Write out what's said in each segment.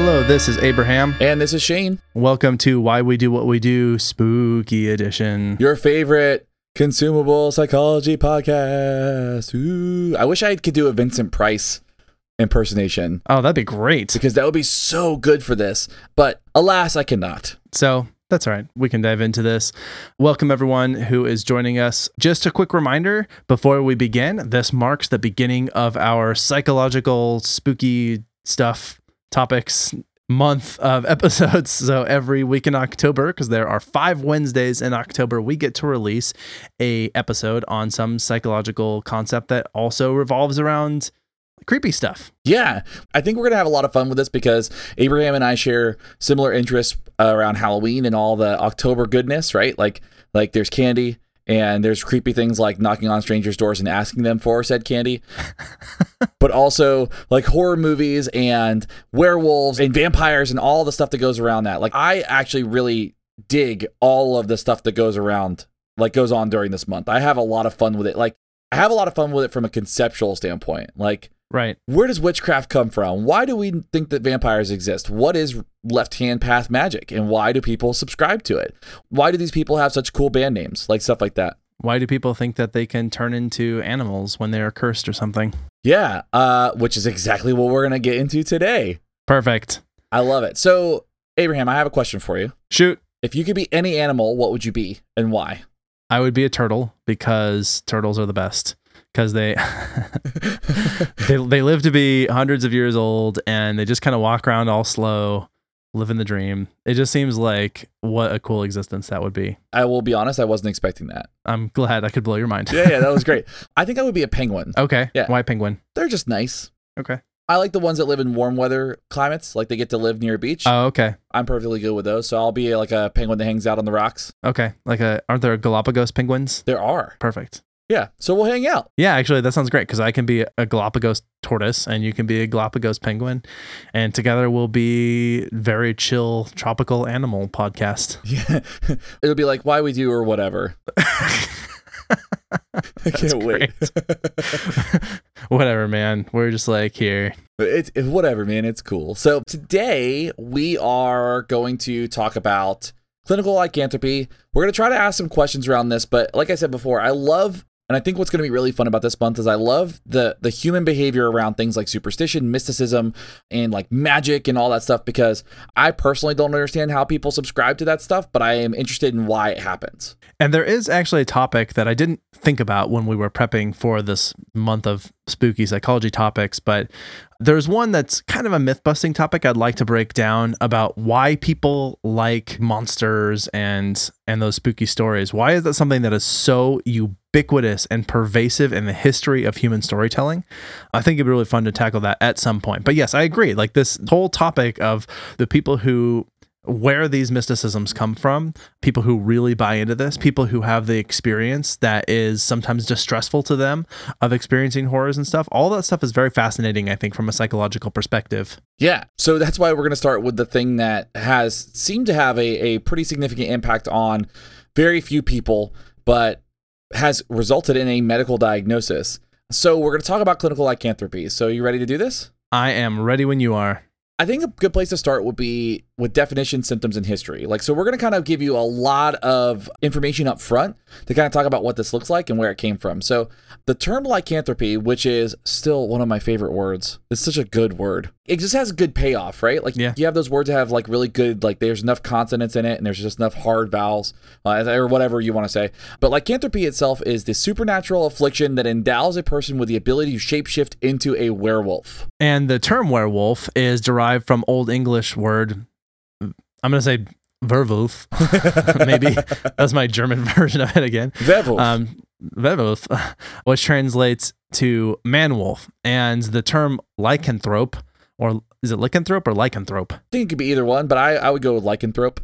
Hello, this is Abraham. And this is Shane, Welcome to Why We Do What We Do Spooky Edition. your favorite consumable psychology podcast. Ooh, I wish I could do a Vincent Price impersonation Oh, that'd be great. because that would be so good for this. But alas, I cannot. So that's all right. We can dive into this. Welcome, everyone who is joining us. Just a quick reminder before we begin this marks the beginning of our psychological, spooky stuff topics month of episodes. So every week in October, because there are five Wednesdays in October, we get to release a episode on some psychological concept that also revolves around creepy stuff. Yeah, I think we're to have a lot of fun with this because Abraham and I share similar interests around Halloween and all the October goodness, right? Like like there's candy and there's creepy things like knocking on strangers' doors and asking them for said candy. but also like horror movies and werewolves and vampires and all the stuff that goes around that. Like I actually really dig all of the stuff that goes around like goes on during this month. I have a lot of fun with it. Like I have a lot of fun with it from a conceptual standpoint. Like Right. where does witchcraft come from? Why do we think that vampires exist? What is left hand path magic? And why do people subscribe to it? Why do these people have such cool band names? Like stuff like that. Why do people think that they can turn into animals when they are cursed or something? Yeah, uh, which is exactly what we're going to get into today. Perfect. I love it. So, Abraham, I have a question for you. Shoot. If you could be any animal, what would you be and why? I would be a turtle because turtles are the best because they they they live to be hundreds of years old and they just kind of walk around all slow, living the dream. It just seems like what a cool existence that would be. I will be honest, I wasn't expecting that. I'm glad I could blow your mind. Yeah, yeah, that was great. I think I would be a penguin. okay. Yeah. Why penguin? They're just nice. Okay. I like the ones that live in warm weather climates, like they get to live near a beach. Oh, okay. I'm perfectly good with those. So I'll be like a penguin that hangs out on the rocks. Okay. Like a aren't there Galapagos penguins? There are. Perfect. Yeah. So we'll hang out. Yeah, actually, that sounds great because I can be a Galapagos tortoise and you can be a Galapagos penguin, and together we'll be very chill tropical animal podcast. Yeah. It'll be like why we do or whatever. I can't wait. Whatever, man. We're just like here. It's it, whatever, man. It's cool. So today we are going to talk about clinical lycanthropy. We're going to try to ask some questions around this, but like I said before, I love and I think what's going to be really fun about this month is I love the the human behavior around things like superstition, mysticism, and like magic and all that stuff because I personally don't understand how people subscribe to that stuff, but I am interested in why it happens. And there is actually a topic that I didn't think about when we were prepping for this month of spooky psychology topics, but there's one that's kind of a myth busting topic I'd like to break down about why people like monsters and and those spooky stories. Why is that something that is so ubiquitous and pervasive in the history of human storytelling? I think it'd be really fun to tackle that at some point. But yes, I agree. Like this whole topic of the people who where these mysticisms come from, people who really buy into this, people who have the experience that is sometimes distressful to them of experiencing horrors and stuff. All that stuff is very fascinating, I think, from a psychological perspective. Yeah. So that's why we're going to start with the thing that has seemed to have a, a pretty significant impact on very few people, but has resulted in a medical diagnosis. So we're going to talk about clinical lycanthropy. So you ready to do this? I am ready when you are. I think a good place to start would be with definition, symptoms, and history. Like, so we're going to kind of give you a lot of information up front to kind of talk about what this looks like and where it came from. So, the term lycanthropy, which is still one of my favorite words, it's such a good word. It just has good payoff, right? Like, Yeah. you have those words that have like really good, like, there's enough consonants in it and there's just enough hard vowels uh, or whatever you want to say. But lycanthropy itself is the supernatural affliction that endows a person with the ability to shapeshift into a werewolf. And the term werewolf is derived from Old English word. I'm going to say werewolf. Maybe that's my German version of it again. Werewolf. Um, werewolf, which translates to man wolf. And the term lycanthrope, or is it lycanthrope or lycanthrope? I think it could be either one, but I, I would go with lycanthrope.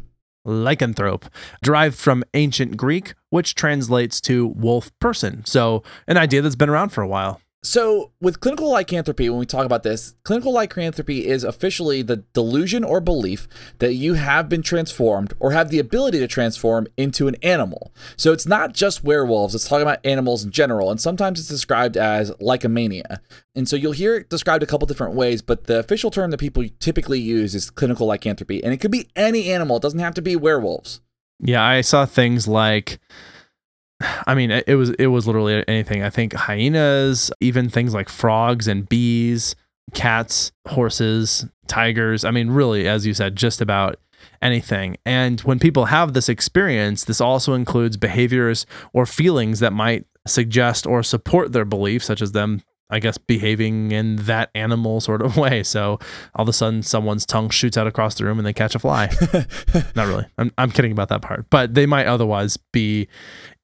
lycanthrope, derived from ancient Greek, which translates to wolf person. So, an idea that's been around for a while. So, with clinical lycanthropy, when we talk about this, clinical lycanthropy is officially the delusion or belief that you have been transformed or have the ability to transform into an animal. So, it's not just werewolves, it's talking about animals in general, and sometimes it's described as lycomania. And so, you'll hear it described a couple different ways, but the official term that people typically use is clinical lycanthropy, and it could be any animal, it doesn't have to be werewolves. Yeah, I saw things like I mean, it was it was literally anything. I think hyenas, even things like frogs and bees, cats, horses, tigers. I mean, really, as you said, just about anything. And when people have this experience, this also includes behaviors or feelings that might suggest or support their belief, such as them, I guess, behaving in that animal sort of way. So all of a sudden, someone's tongue shoots out across the room and they catch a fly. Not really. I'm, I'm kidding about that part. But they might otherwise be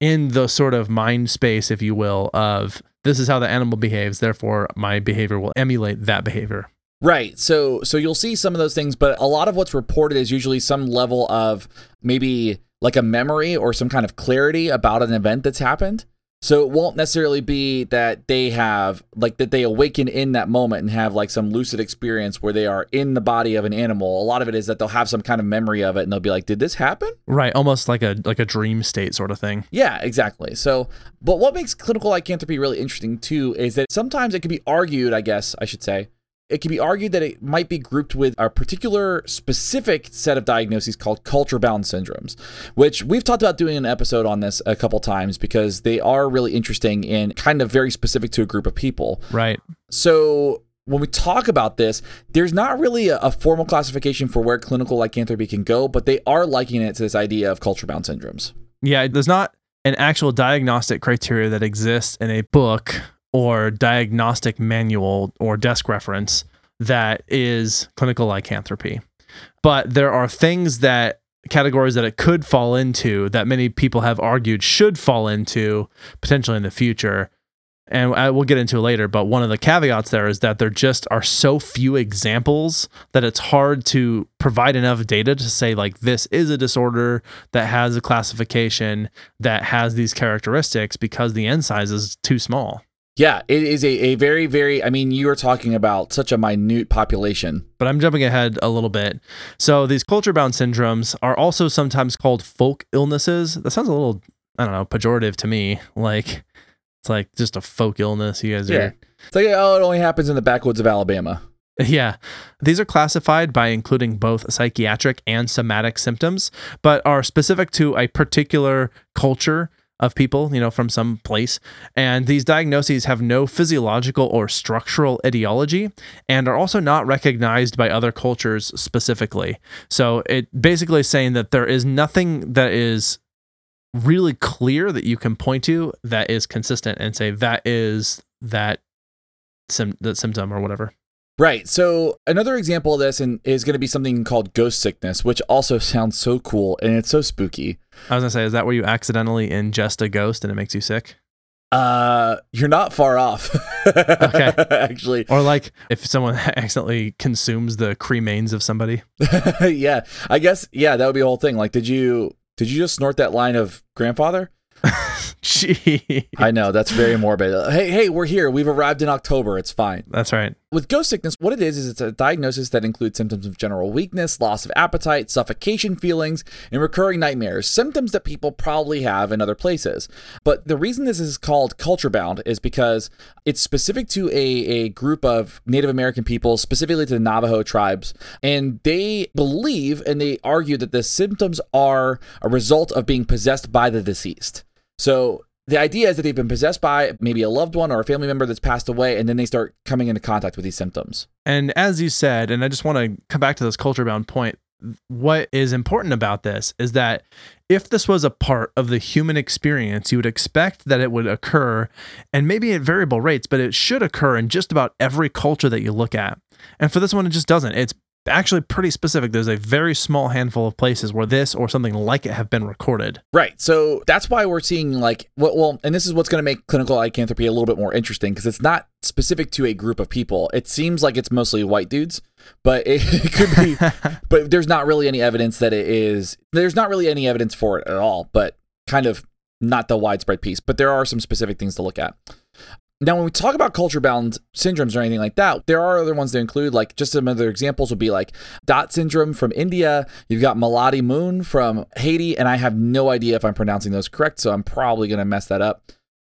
in the sort of mind space, if you will, of this is how the animal behaves. Therefore, my behavior will emulate that behavior. Right. So so you'll see some of those things, but a lot of what's reported is usually some level of maybe like a memory or some kind of clarity about an event that's happened. So it won't necessarily be that they have like that they awaken in that moment and have like some lucid experience where they are in the body of an animal. A lot of it is that they'll have some kind of memory of it and they'll be like, "Did this happen?" Right. Almost like a like a dream state sort of thing. Yeah, exactly. So, but what makes clinical lycanthropy really interesting too is that sometimes it can be argued, I guess I should say, it can be argued that it might be grouped with a particular specific set of diagnoses called culture bound syndromes, which we've talked about doing an episode on this a couple times because they are really interesting and kind of very specific to a group of people. Right. So, when we talk about this, there's not really a, a formal classification for where clinical lycanthropy can go, but they are likening it to this idea of culture bound syndromes. Yeah. There's not an actual diagnostic criteria that exists in a book or diagnostic manual or desk reference that is clinical lycanthropy. But there are things that categories that it could fall into that many people have argued should fall into potentially in the future. And I will get into later, but one of the caveats there is that there just are so few examples that it's hard to provide enough data to say, like, this is a disorder that has a classification that has these characteristics because the n size is too small. Yeah, it is a, a very, very, I mean, you are talking about such a minute population. but I'm jumping ahead a little bit. So these culture bound syndromes are also sometimes called folk illnesses. That sounds a little, I don't know, pejorative to me. Like it's like just a folk illness. You guys Yeah. are It's like, oh, it only happens in the backwoods of Alabama. Yeah. These are classified by including both psychiatric and somatic symptoms, but are specific to a particular culture of people, you know, from some place. And these diagnoses have no physiological or structural etiology and are also not recognized by other cultures specifically. So it basically saying that there is nothing that is really clear that you can point to that is consistent and say that is that sim- the symptom or whatever. Right. So another example of this and is going to be something called ghost sickness, which also sounds so cool and it's so spooky. I was gonna say, is that where you accidentally ingest a ghost and it makes you sick? Uh, you're not far off. Okay. Actually, Or like if someone accidentally consumes the cremains of somebody? yeah. I guess yeah, that would be a whole thing. Like, did you did you just snort that line of grandfather? Gee, I know that's very morbid. Uh, Hey, hey, we're here. We've arrived in October. It's fine. that's right. With ghost sickness, what it is is it's a diagnosis that includes symptoms of general weakness, loss of appetite, suffocation feelings, and recurring nightmares, symptoms that people probably have in other places. But the reason this is called culture bound is because it's specific to a, a group of Native American people, specifically to the Navajo tribes, and they believe and they argue that the symptoms are a result of being possessed by the deceased. So the idea is that they've been possessed by maybe a loved one or a family member that's passed away, and then they start coming into contact with these symptoms. And as you said, and I just want to come back to this culture bound point, what is important about this is that if this was a part of the human experience, you would expect that it would occur and maybe at variable rates, but it should occur in just about every culture that you look at. And for this one, it just doesn't. It's actually pretty specific. There's a very small handful of places where this or something like it have been recorded. Right. So that's why we're seeing like well, well and this is what's going to make clinical lycanthropy a little bit more interesting because it's not specific to a group of people. It seems like it's mostly white dudes, but it, it could be. but there's not really any evidence that it is. There's not really any evidence for it at all. But kind of not the widespread piece. But there are some specific things to look at. Now, when we talk about culture bound syndromes or anything like that, there are other ones to include. Like just some other examples would be like Dhat syndrome from India. You've got Maladi Moun from Haiti, and I have no idea if I'm pronouncing those correct, so I'm probably going to mess that up.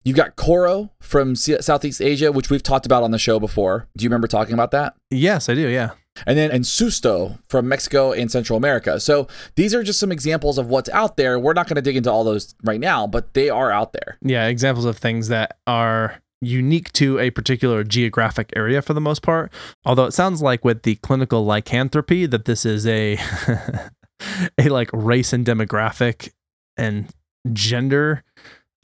You've got Koro from Southeast Asia, which we've talked about on the show before. Do you remember talking about that? Yes, I do. Yeah. and then and Susto from Mexico and Central America. So these are just some examples of what's out there. We're not going to dig into all those right now, but they are out there. Yeah. Examples of things that are unique to a particular geographic area for the most part. Although it sounds like with the clinical lycanthropy that this is a a like race and demographic and gender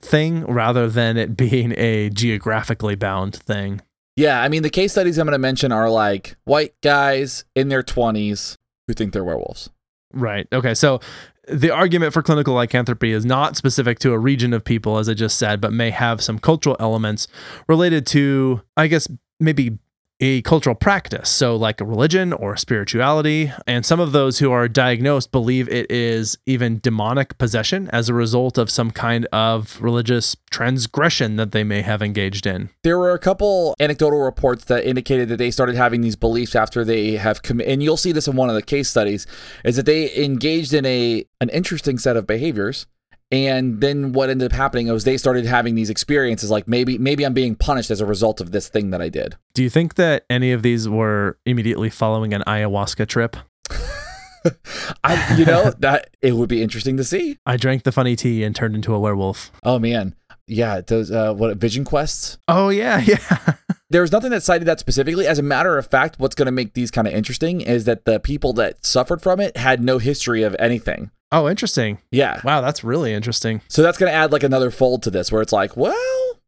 thing rather than it being a geographically bound thing. Yeah, I mean the case studies I'm going to mention are like white guys in their 20s who think they're werewolves. Right. Okay. So the argument for clinical lycanthropy is not specific to a region of people, as I just said, but may have some cultural elements related to, I guess, maybe a cultural practice. So, like a religion or spirituality. And some of those who are diagnosed believe it is even demonic possession as a result of some kind of religious transgression that they may have engaged in. There were a couple anecdotal reports that indicated that they started having these beliefs after they have come and you'll see this in one of the case studies is that they engaged in a an interesting set of behaviors and then what ended up happening was they started having these experiences like maybe maybe I'm being punished as a result of this thing that I did. Do you think that any of these were immediately following an ayahuasca trip? I you know that it would be interesting to see. I drank the funny tea and turned into a werewolf. Oh man. Yeah, those uh what vision quests? Oh, yeah. Yeah. There was nothing that cited that specifically. As a matter of fact, what's going to make these kind of interesting is that the people that suffered from it had no history of anything. Oh, interesting. Yeah. Wow, that's really interesting. So that's going to add like another fold to this where it's like, well,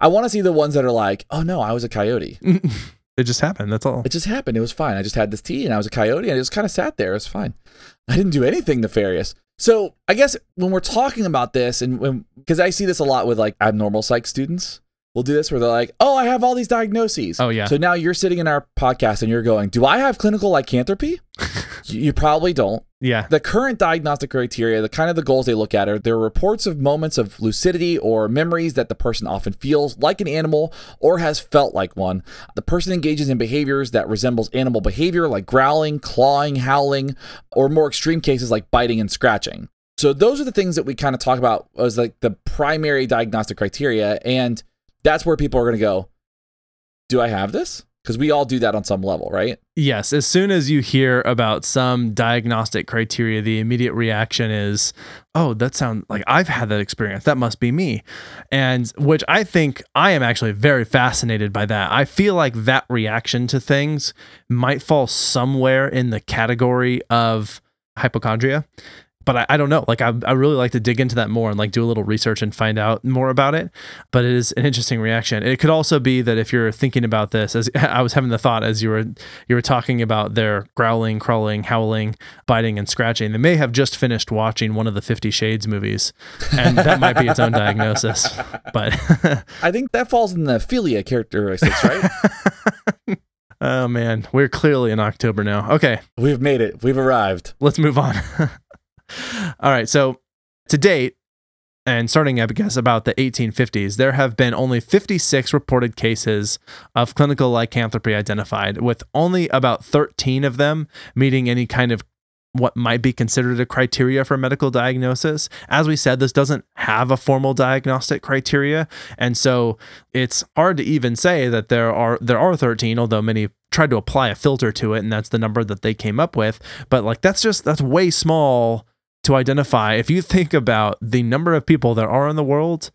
I want to see the ones that are like, oh no, I was a coyote. it just happened. That's all. It just happened. It was fine. I just had this tea and I was a coyote and I just kind of sat there. It was fine. I didn't do anything nefarious. So I guess when we're talking about this and because I see this a lot with like abnormal psych students, we'll do this where they're like, oh, I have all these diagnoses. Oh, yeah. So now you're sitting in our podcast and you're going, do I have clinical lycanthropy? you you probably don't. Yeah. The current diagnostic criteria, the kind of the goals they look at are there are reports of moments of lucidity or memories that the person often feels like an animal or has felt like one. The person engages in behaviors that resembles animal behavior like growling, clawing, howling, or more extreme cases like biting and scratching. So those are the things that we kind of talk about as like the primary diagnostic criteria and that's where people are going to go, do I have this? Because we all do that on some level, right? Yes. As soon as you hear about some diagnostic criteria, the immediate reaction is, oh, that sounds like I've had that experience. That must be me. And which I think I am actually very fascinated by that. I feel like that reaction to things might fall somewhere in the category of hypochondria. But I, I don't know. Like I, I really like to dig into that more and like do a little research and find out more about it. But it is an interesting reaction. It could also be that if you're thinking about this, as I was having the thought as you were you were talking about their growling, crawling, howling, biting, and scratching, they may have just finished watching one of the Fifty Shades movies, and that might be its own diagnosis. But I think that falls in the philia characteristics, right? oh man, we're clearly in October now. Okay, We've made it. We've arrived. let's move on. All right. So to date, and starting, I guess, about the 1850s, there have been only 56 reported cases of clinical lycanthropy identified, with only about 13 of them meeting any kind of what might be considered a criteria for medical diagnosis. As we said, this doesn't have a formal diagnostic criteria, and so it's hard to even say that there are there are 13, although many tried to apply a filter to it, and that's the number that they came up with. But like that's just that's way small to identify. If you think about the number of people there are in the world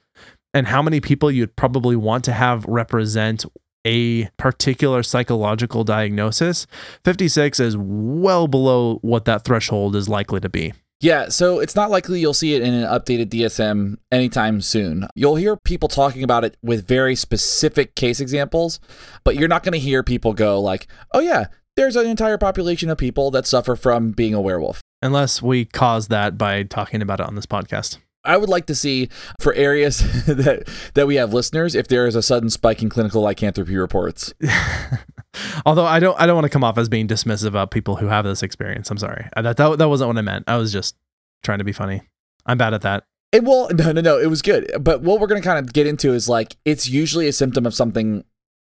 and how many people you'd probably want to have represent a particular psychological diagnosis, 56 is well below what that threshold is likely to be. Yeah, so it's not likely you'll see it in an updated DSM anytime soon. You'll hear people talking about it with very specific case examples, but you're not going to hear people go like, "Oh yeah, there's an entire population of people that suffer from being a werewolf." Unless we cause that by talking about it on this podcast. I would like to see for areas that that we have listeners if there is a sudden spike in clinical lycanthropy reports. Although I don't I don't want to come off as being dismissive of people who have this experience. I'm sorry. Uh, That, that that wasn't what I meant. I was just trying to be funny. I'm bad at that. It will no no no, it was good. But what we're going to kind of get into is like it's usually a symptom of something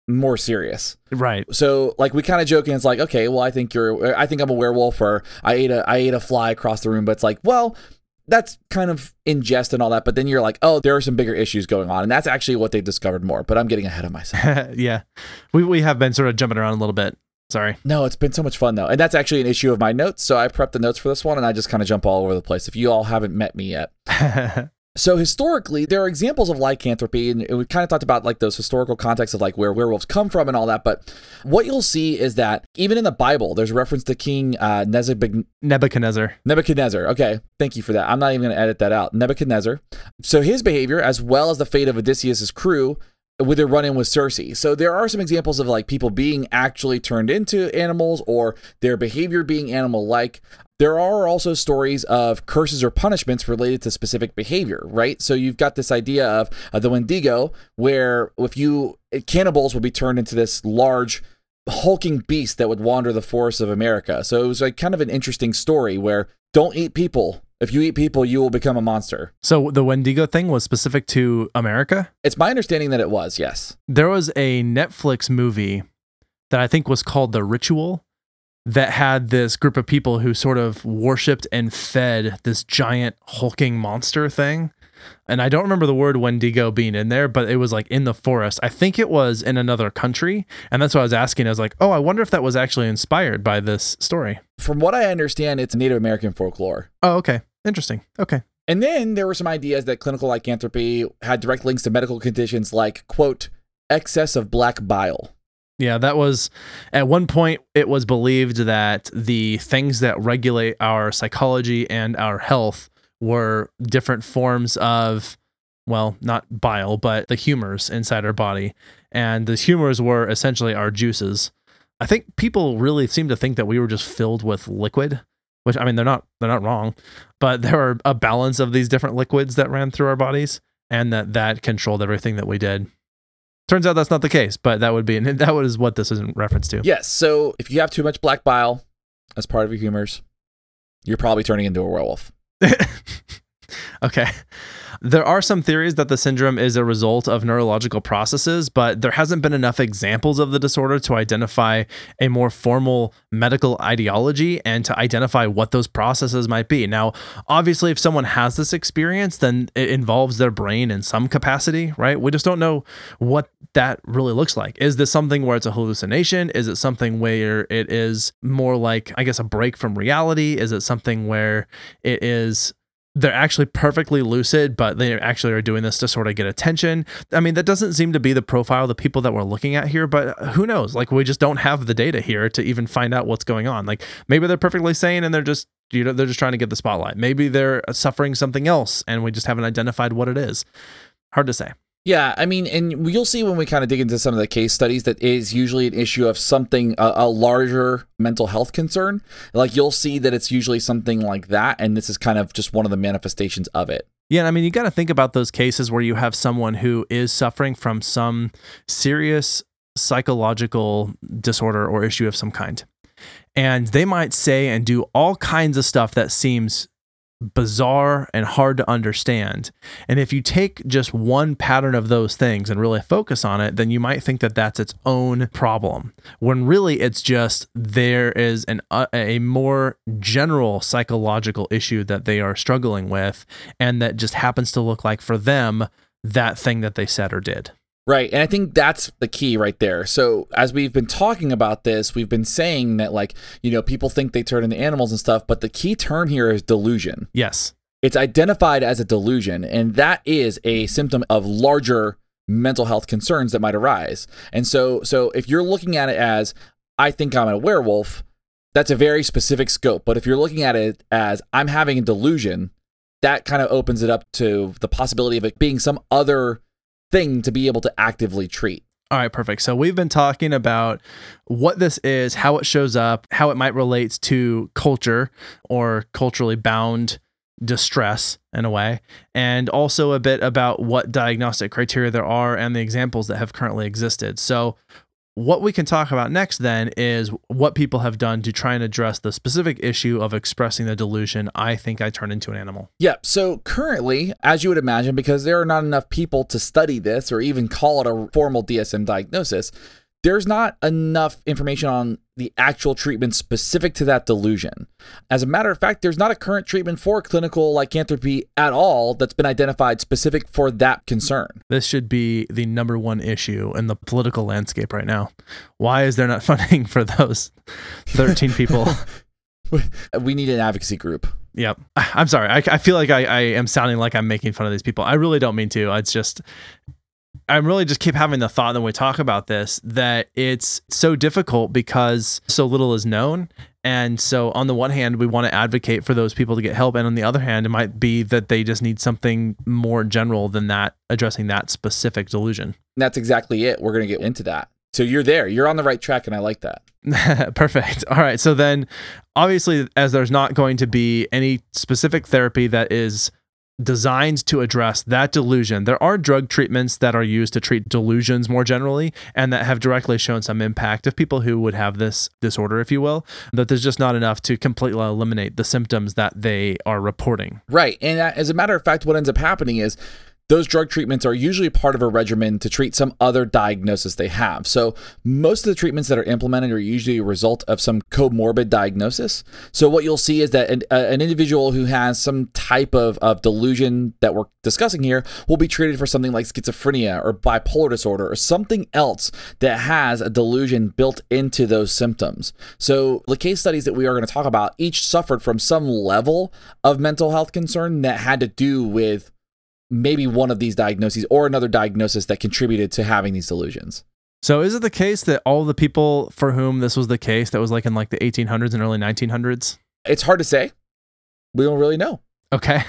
more serious. Right. So like we kind of joke and it's like, okay, well I think you're I think I'm a werewolf or I ate a I ate a fly across the room, but it's like, well, that's kind of ingest and all that, but then you're like, oh, there are some bigger issues going on, and that's actually what they've discovered more. But I'm getting ahead of myself. yeah. We we have been sort of jumping around a little bit. Sorry. no, it's been so much fun though, and that's actually an issue of my notes. So I prepped the notes for this one, and I just kind of jump all over the place. If you all haven't met me yet, So historically, there are examples of lycanthropy, and we kind of talked about like those historical contexts of like where werewolves come from and all that. But what you'll see is that even in the Bible, there's a reference to King uh, Nebuchadnezzar. Nebuchadnezzar. Okay, thank you for that. I'm not even going to edit that out. Nebuchadnezzar. So his behavior, as well as the fate of Odysseus's crew, with their run-in with Circe. So there are some examples of like people being actually turned into animals or their behavior being animal-like. There are also stories of curses or punishments related to specific behavior, right? So you've got this idea of uh, the Wendigo, where if you cannibals would be turned into this large hulking beast that would wander the forests of America. So it was like kind of an interesting story where don't eat people. If you eat people, you will become a monster. So the Wendigo thing was specific to America. It's my understanding that it was, yes. There was a Netflix movie that I think was called The Ritual that had this group of people who sort of worshipped and fed this giant hulking monster thing. And I don't remember the word Wendigo being in there, but it was like in the forest. I think it was in another country. And that's what I was asking. I was like, oh, I wonder if that was actually inspired by this story. From what I understand, it's Native American folklore. Oh, okay. Interesting. Okay. And then there were some ideas that clinical lycanthropy had direct links to medical conditions like, quote, excess of black bile. Yeah, that was at one point it was believed that the things that regulate our psychology and our health were different forms of well, not bile, but the humors inside our body. And the humors were essentially our juices. I think people really seem to think that we were just filled with liquid, which I mean they're not they're not wrong, but there were a balance of these different liquids that ran through our bodies and that that controlled everything that we did. Turns out that's not the case, but that would be that was what this is in reference to. Yes. So if you have too much black bile as part of your humors, you're probably turning into a werewolf. okay. There are some theories that the syndrome is a result of neurological processes, but there hasn't been enough examples of the disorder to identify a more formal medical ideology and to identify what those processes might be. Now, obviously, if someone has this experience, then it involves their brain in some capacity, right? We just don't know what that really looks like. Is this something where it's a hallucination? Is it something where it is more like, I guess, a break from reality? Is it something where it is they're actually perfectly lucid, but they actually are doing this to sort of get attention. I mean, that doesn't seem to be the profile of the people that we're looking at here, but uh, who knows? Like, we just don't have the data here to even find out what's going on. Like, maybe they're perfectly sane and they're just, you know, they're just trying to get the spotlight. Maybe they're uh, suffering something else and we just haven't identified what it is. Hard to say. Yeah, I mean, and you'll see when we kind of dig into some of the case studies that is usually an issue of something a, a, larger mental health concern. Like you'll see that it's usually something like that, and this is kind of just one of the manifestations of it. Yeah, I mean, you got to think about those cases where you have someone who is suffering from some serious psychological disorder or issue of some kind. And they might say and do all kinds of stuff that seems bizarre and hard to understand. And if you take just one pattern of those things and really focus on it, then you might think that that's its own problem. When really it's just there is an uh, a more general psychological issue that they are struggling with and that just happens to look like for them that thing that they said or did. Right. And I think that's the key right there. So, as we've been talking about this, we've been saying that, like, you know, people think they turn into animals and stuff, but the key term here is delusion. Yes. It's identified as a delusion, and that is a symptom of larger mental health concerns that might arise. And so, so if you're looking at it as, I think I'm a werewolf, that's a very specific scope. But if you're looking at it as, I'm having a delusion, that kind of opens it up to the possibility of it being some other thing to be able to actively treat. All right, perfect. So we've been talking about what this is, how it shows up, how it might relate to culture or culturally bound distress in a way, and also a bit about what diagnostic criteria there are and the examples that have currently existed. So what we can talk about next then is what people have done to try and address the specific issue of expressing the delusion I think I turn into an animal. Yeah, so currently, as you would imagine, because there are not enough people to study this or even call it a formal DSM diagnosis, there's not enough information on the actual treatment specific to that delusion. As a matter of fact, there's not a current treatment for clinical lycanthropy at all that's been identified specific for that concern. This should be the number one issue in the political landscape right now. Why is there not funding for those 13 people? we need an advocacy group. Yep. I'm sorry. I, I feel like I, I am sounding like I'm making fun of these people. I really don't mean to. It's just I really just keep having the thought when we talk about this that it's so difficult because so little is known. And so, on the one hand, we want to advocate for those people to get help. And on the other hand, it might be that they just need something more general than that, addressing that specific delusion. And that's exactly it. We're going to get into that. So, you're there. You're on the right track. And I like that. Perfect. All right. So, then obviously, as there's not going to be any specific therapy that is designed to address that delusion. There are drug treatments that are used to treat delusions more generally and that have directly shown some impact of people who would have this disorder, if you will, that there's just not enough to completely eliminate the symptoms that they are reporting. Right. And uh, as a matter of fact, what ends up happening is those drug treatments are usually part of a regimen to treat some other diagnosis they have. So, most of the treatments that are implemented are usually a result of some comorbid diagnosis. So, what you'll see is that an, an individual who has some type of, of delusion that we're discussing here will be treated for something like schizophrenia or bipolar disorder or something else that has a delusion built into those symptoms. So, the case studies that we are going to talk about each suffered from some level of mental health concern that had to do with maybe one of these diagnoses or another diagnosis that contributed to having these delusions. So is it the case that all the people for whom this was the case that was like in like the 1800s and early 1900s? It's hard to say. We don't really know. Okay.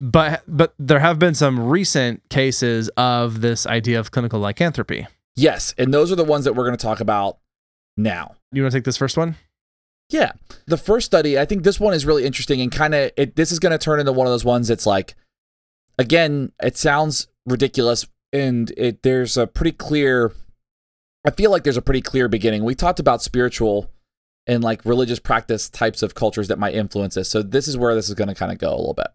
But but there have been some recent cases of this idea of clinical lycanthropy. Yes, and those are the ones that we're going to talk about now. You want to take this first one? Yeah. The first study, I think this one is really interesting and kind of this is going to turn into one of those ones that's like again, it sounds ridiculous and it there's a pretty clear I feel like there's a pretty clear beginning. We talked about spiritual and like religious practice types of cultures that might influence this. So this is where this is going to kind of go a little bit.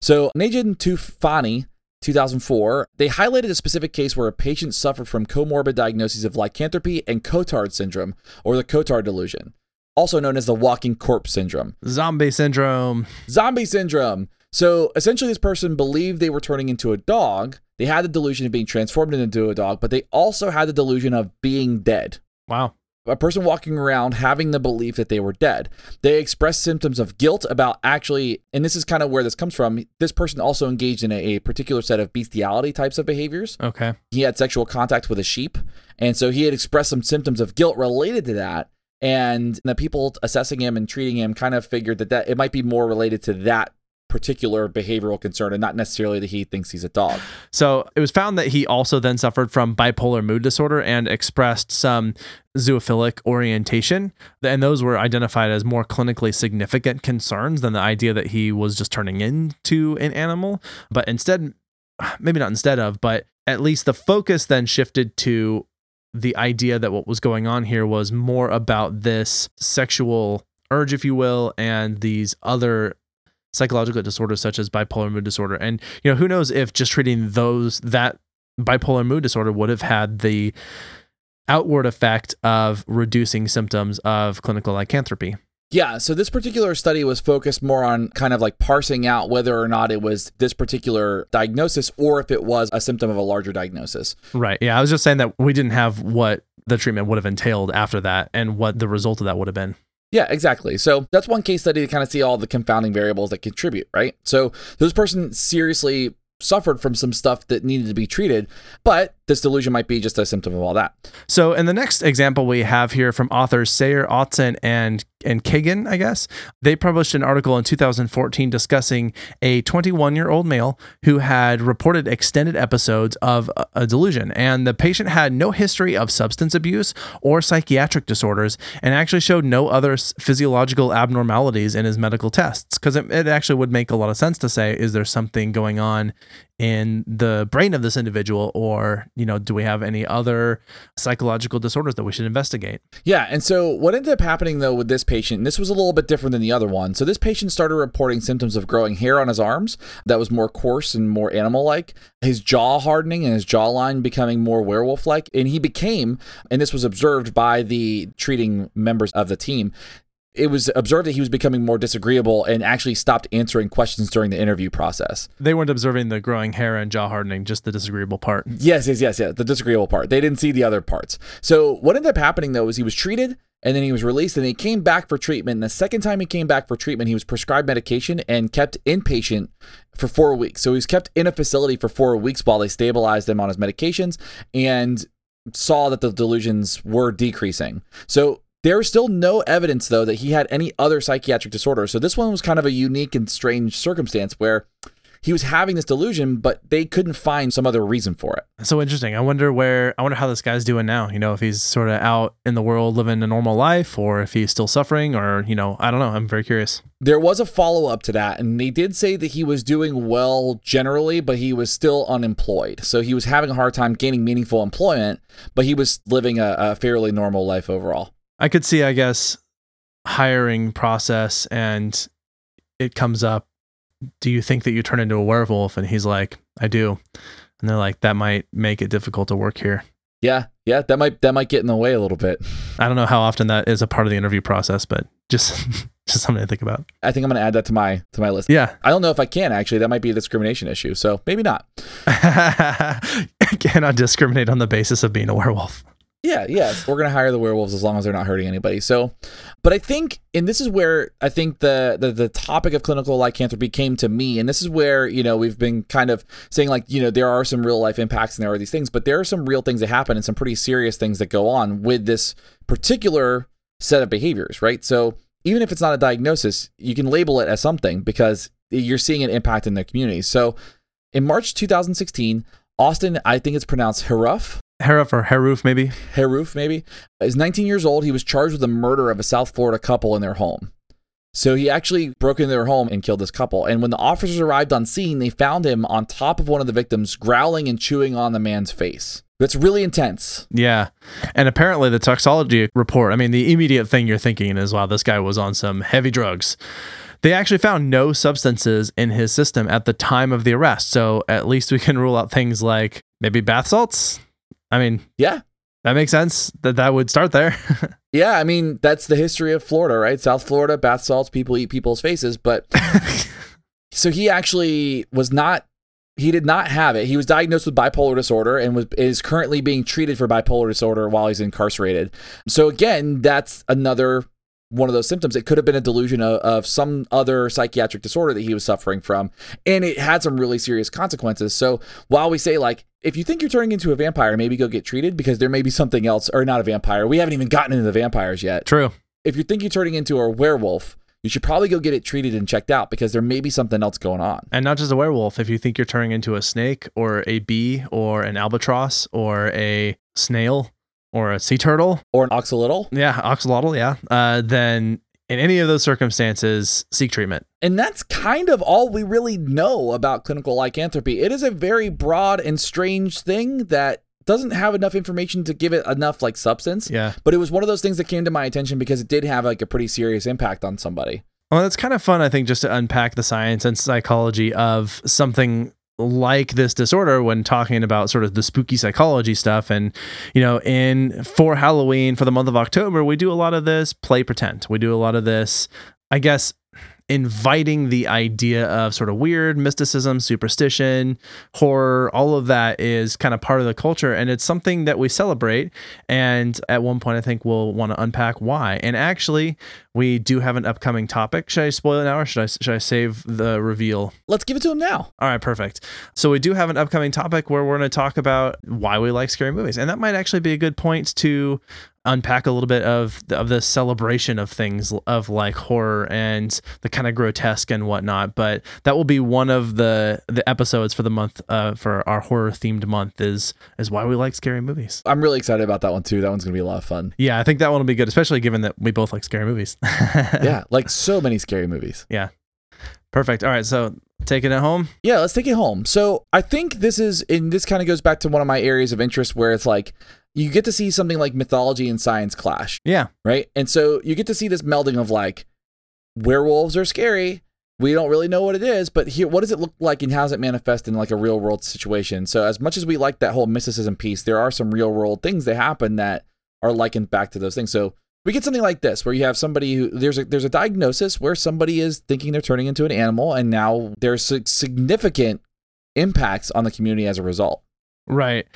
So Najin Tufani 2004, they highlighted a specific case where a patient suffered from comorbid diagnoses of lycanthropy and Cotard syndrome, or the Cotard delusion, also known as the walking corpse syndrome. Zombie syndrome. Zombie syndrome. So essentially, this person believed they were turning into a dog. They had the delusion of being transformed into a dog, but they also had the delusion of being dead. Wow. a person walking around having the belief that they were dead. They expressed symptoms of guilt about actually, and this is kind of where this comes from. This person also engaged in a, a particular set of bestiality types of behaviors. Okay. He had sexual contact with a sheep. And so he had expressed some symptoms of guilt related to that. And the people assessing him and treating him kind of figured that, that it might be more related to that particular behavioral concern and not necessarily that he thinks he's a dog. So it was found that he also then suffered from bipolar mood disorder and expressed some zoophilic orientation. And those were identified as more clinically significant concerns than the idea that he was just turning into an animal. But instead, maybe not instead of, but at least the focus then shifted to the idea that what was going on here was more about this sexual urge, if you will, and these other psychological disorders such as bipolar mood disorder. And you know, who knows if just treating those that bipolar mood disorder would have had the outward effect of reducing symptoms of clinical lycanthropy. Yeah, so this particular study was focused more on kind of like parsing out whether or not it was this particular diagnosis or if it was a symptom of a larger diagnosis. Right. Yeah, I was just saying that we didn't have what the treatment would have entailed after that and what the result of that would have been. Yeah, exactly. So that's one case study to kind of see all the confounding variables that contribute, right? So this person seriously suffered from some stuff that needed to be treated, but this delusion might be just a symptom of all that. So, in the next example we have here from authors Sayar, Ozten, and and Kagan, I guess, they published an article in 2014 discussing a 21 year old male who had reported extended episodes of a, a delusion. And the patient had no history of substance abuse or psychiatric disorders and actually showed no other physiological abnormalities in his medical tests. Because it, it actually would make a lot of sense to say, is there something going on in the brain of this individual or you know do we have any other psychological disorders that we should investigate Yeah, and so what ended up happening though with this patient, and this was a little bit different than the other one. So this patient started reporting symptoms of growing hair on his arms that was more coarse and more animal-like, his jaw hardening and his jawline becoming more werewolf-like, and he became, and this was observed by the treating members of the team, it was observed that he was becoming more disagreeable and actually stopped answering questions during the interview process. they weren't observing the growing hair and jaw hardening just the disagreeable part Yes, yes, yes, yes. The disagreeable part. They didn't see the other parts. So what ended up happening though is he was treated and then he was released and he came back for treatment. And the second time he came back for treatment, he was prescribed medication and kept inpatient for four weeks. So he was kept in a facility for four weeks while they stabilized him on his medications and saw that the delusions were decreasing. So there was still no evidence though that he had any other psychiatric disorder. So this one was kind of a unique and strange circumstance where he was having this delusion, but they couldn't find some other reason for it. so interesting i wonder where i wonder how this guy's doing now you know if he's sort of out in the world living a normal life or if he's still suffering or you know i don't know i'm very curious There was a follow up to that, and they did say that he was doing well generally, but he was still unemployed. So he was having a hard time gaining meaningful employment, but he was living a, a fairly normal life overall. I could see i guess hiring process and it comes up do you think that you turn into a werewolf and he's like i do and they're like that might make it difficult to work here Yeah, yeah, that might that might get in the way a little bit. i don't know how often that is a part of the interview process but just just something to think about I think I'm going to add that to my to my list. yeah I don't know if I can actually. That might be a discrimination issue, so maybe not. cannot discriminate on the basis of being a werewolf Yeah, yes. We're gonna hire the werewolves as long as they're not hurting anybody. So, but I think, and this is where I think the, the the topic of clinical lycanthropy came to me, and this is where you know we've been kind of saying like you know there are some real life impacts and there are these things, but there are some real things that happen and some pretty serious things that go on with this particular set of behaviors, right? So even if it's not a diagnosis, you can label it as something because you're seeing an impact in the community. So in March 2016, Austin, I think it's pronounced Harrouff, Harrouff or Harrouff, maybe. Harrouff, maybe, is 19 years old. He was charged with the murder of a South Florida couple in their home. So he actually broke into their home and killed this couple. And when the officers arrived on scene, they found him on top of one of the victims, growling and chewing on the man's face. That's really intense. Yeah. And apparently, the toxology report, I mean, the immediate thing you're thinking is, wow, this guy was on some heavy drugs. They actually found no substances in his system at the time of the arrest. So at least we can rule out things like maybe bath salts. I mean, Yeah. that makes sense that that would start there. Yeah. I mean, that's the history of Florida, right? South Florida, bath salts, people eat people's faces. But so he actually was not he did not have it. He was diagnosed with bipolar disorder and was is currently being treated for bipolar disorder while he's incarcerated. So again, that's another one of those symptoms. It could have been a delusion of, of some other psychiatric disorder that he was suffering from, and it had some really serious consequences. So while we say like, if you think you're turning into a vampire, maybe go get treated because there may be something else, or not a vampire. We haven't even gotten into the vampires yet. True. If you think you're turning into a werewolf, you should probably go get it treated and checked out because there may be something else going on. And not just a werewolf. If you think you're turning into a snake or a bee or an albatross or a snail or a sea turtle, Or an axolotl. yeah, axolotl, yeah, uh, then in any of those circumstances, seek treatment. And that's kind of all we really know about clinical lycanthropy. It is a very broad and strange thing that doesn't have enough information to give it enough like substance. Yeah. But it was one of those things that came to my attention because it did have like a pretty serious impact on somebody. Well, that's kind of fun, I think, just to unpack the science and psychology of something like this disorder when talking about sort of the spooky psychology stuff. And, you know, in for Halloween, for the month of October, we do a lot of this play pretend. We do a lot of this, I guess, inviting the idea of sort of weird mysticism, superstition, horror, all of that is kind of part of the culture. And it's something that we celebrate. And at one point, I think we'll want to unpack why. And actually, we do have an upcoming topic. Should I spoil it now or should I, should I save the reveal? Let's give it to him now. All right, perfect. So we do have an upcoming topic where we're going to talk about why we like scary movies, and that might actually be a good point to unpack a little bit of of the celebration of things of like horror and the kind of grotesque and whatnot. But that will be one of the the episodes for the month uh, for our horror themed month is is why we like scary movies. I'm really excited about that one too. That one's to be a lot of fun. Yeah, I think that one will be good, especially given that we both like scary movies. yeah, like so many scary movies. Yeah. Perfect. All right, so taking it home. Yeah, let's take it home. So I think this is, and this kind of goes back to one of my areas of interest where it's like you get to see something like mythology and science clash, Yeah. right? And so you get to see this melding of like werewolves are scary. We don't really know what it is, but here, what does it look like and how does it manifest in like a real world situation? So as much as we like that whole mysticism piece, there are some real world things that happen that are likened back to those things. So we get something like this where you have somebody who there's a there's a diagnosis where somebody is thinking they're turning into an animal and now there's significant impacts on the community as a result. Right.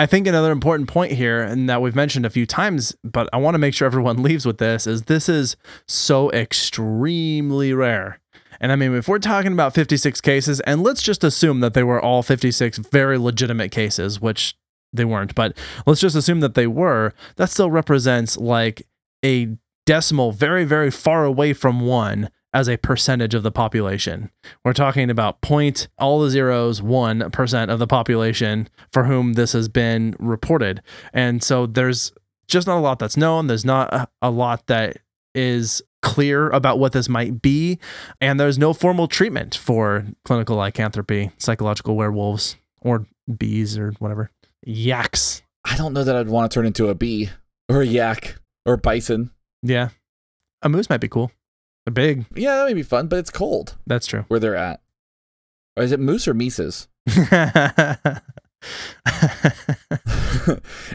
I think another important point here, and that we've mentioned a few times, but I want to make sure everyone leaves with this, is this is so extremely rare. And I mean, if we're talking about 56 cases, and let's just assume that they were all 56 very legitimate cases, which they weren't, but let's just assume that they were, that still represents like a decimal very, very far away from one as a percentage of the population. We're talking about point all the zeros, 1% of the population for whom this has been reported. And so there's just not a lot that's known. There's not a, a lot that is clear about what this might be. And there's no formal treatment for clinical lycanthropy, psychological werewolves, or bees, or whatever. Yaks. I don't know that I'd want to turn into a bee or a yak or a bison. Yeah. A moose might be cool. They're big. Yeah, that may be fun, but it's cold That's true. where they're at. Or is it moose or mises?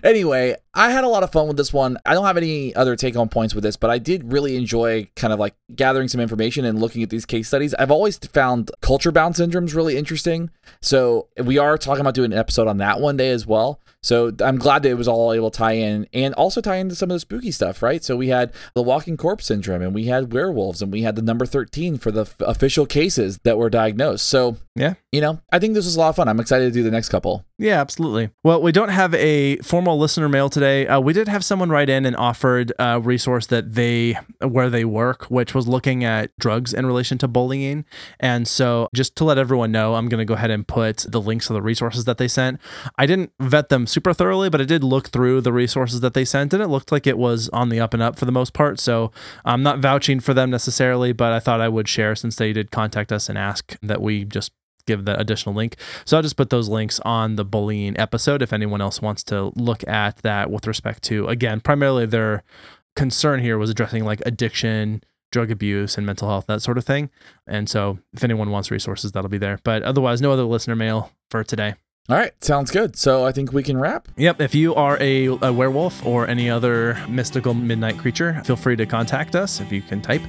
anyway, I had a lot of fun with this one. I don't have any other take home points with this, but I did really enjoy kind of like gathering some information and looking at these case studies. I've always found culture bound syndromes really interesting. So we are talking about doing an episode on that one day as well. So I'm glad that it was all able to tie in and also tie into some of the spooky stuff, right? So we had the walking corpse syndrome and we had werewolves and we had the number 13 for the f- official cases that were diagnosed. So, Yeah. you know, I think this was a lot of fun. I'm excited to do the next couple. Yeah, absolutely. Well, we don't have a formal listener mail today. Uh, we did have someone write in and offered a resource that they where they work, which was looking at drugs in relation to bullying. And so, just to let everyone know, I'm going to go ahead and put the links to the resources that they sent. I didn't vet them super thoroughly, but I did look through the resources that they sent, and it looked like it was on the up and up for the most part. So, I'm not vouching for them necessarily, but I thought I would share since they did contact us and ask that we just give the additional link. So I'll just put those links on the bullying episode if anyone else wants to look at that with respect to, again, primarily their concern here was addressing like addiction, drug abuse, and mental health, that sort of thing. And so if anyone wants resources, that'll be there. But otherwise, no other listener mail for today. All right, sounds good. So I think we can wrap. Yep. If you are a, a werewolf or any other mystical midnight creature, feel free to contact us if you can type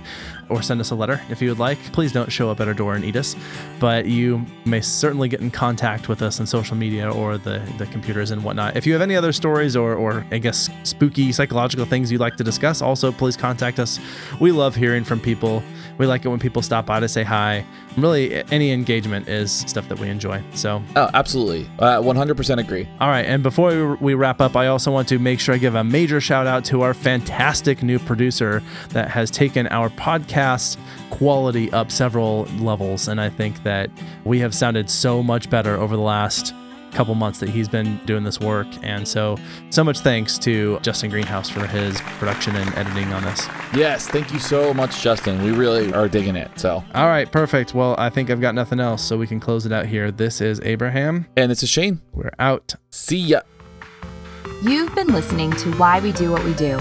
or send us a letter if you would like. Please don't show up at our door and eat us, but you may certainly get in contact with us on social media or the, the computers and whatnot. If you have any other stories or, or I guess spooky psychological things you'd like to discuss, also please contact us. We love hearing from people. We like it when people stop by to say hi. Really, any engagement is stuff that we enjoy. So, Oh, absolutely. Uh, 100% agree. all right. And before we- we wrap up, I also want to make sure I give a major shout out to our fantastic new producer that has taken our podcast quality up several levels. And I think that we have sounded so much better over the last couple months that he's been doing this work. And so, so much thanks to Justin Greenhouse for his production and editing on this. Yes, thank you so much, Justin. We really are digging it. So, All right. Perfect. Well, I think I've got nothing else. So we can close it out here. This is Abraham. and this is Shane. We're out. See ya. You've been listening to Why We Do What We Do.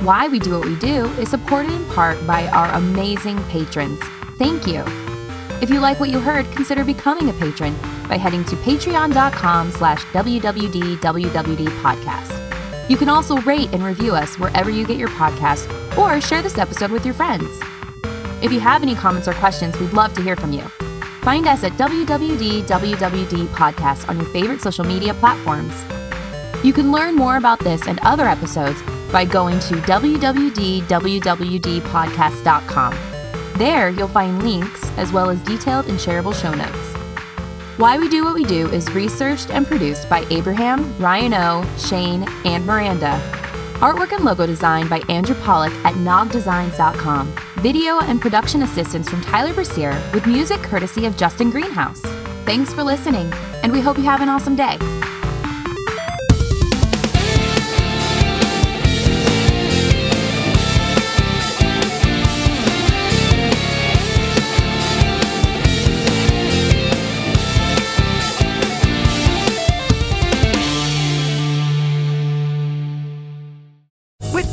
Why We Do What We Do is supported in part by our amazing patrons. Thank you. If you like what you heard, consider becoming a patron by heading to patreon.com slash www.wwd podcast. You can also rate and review us wherever you get your podcast or share this episode with your friends. If you have any comments or questions, we'd love to hear from you. Find us at www.wwd podcast on your favorite social media platforms. You can learn more about this and other episodes by going to www.wwdpodcast.com. There, you'll find links as well as detailed and shareable show notes. Why We Do What We Do is researched and produced by Abraham, Ryan O, Shane, and Miranda. Artwork and logo design by Andrew Pollock at nogdesigns.com. Video and production assistance from Tyler Brasier with music courtesy of Justin Greenhouse. Thanks for listening, and we hope you have an awesome day.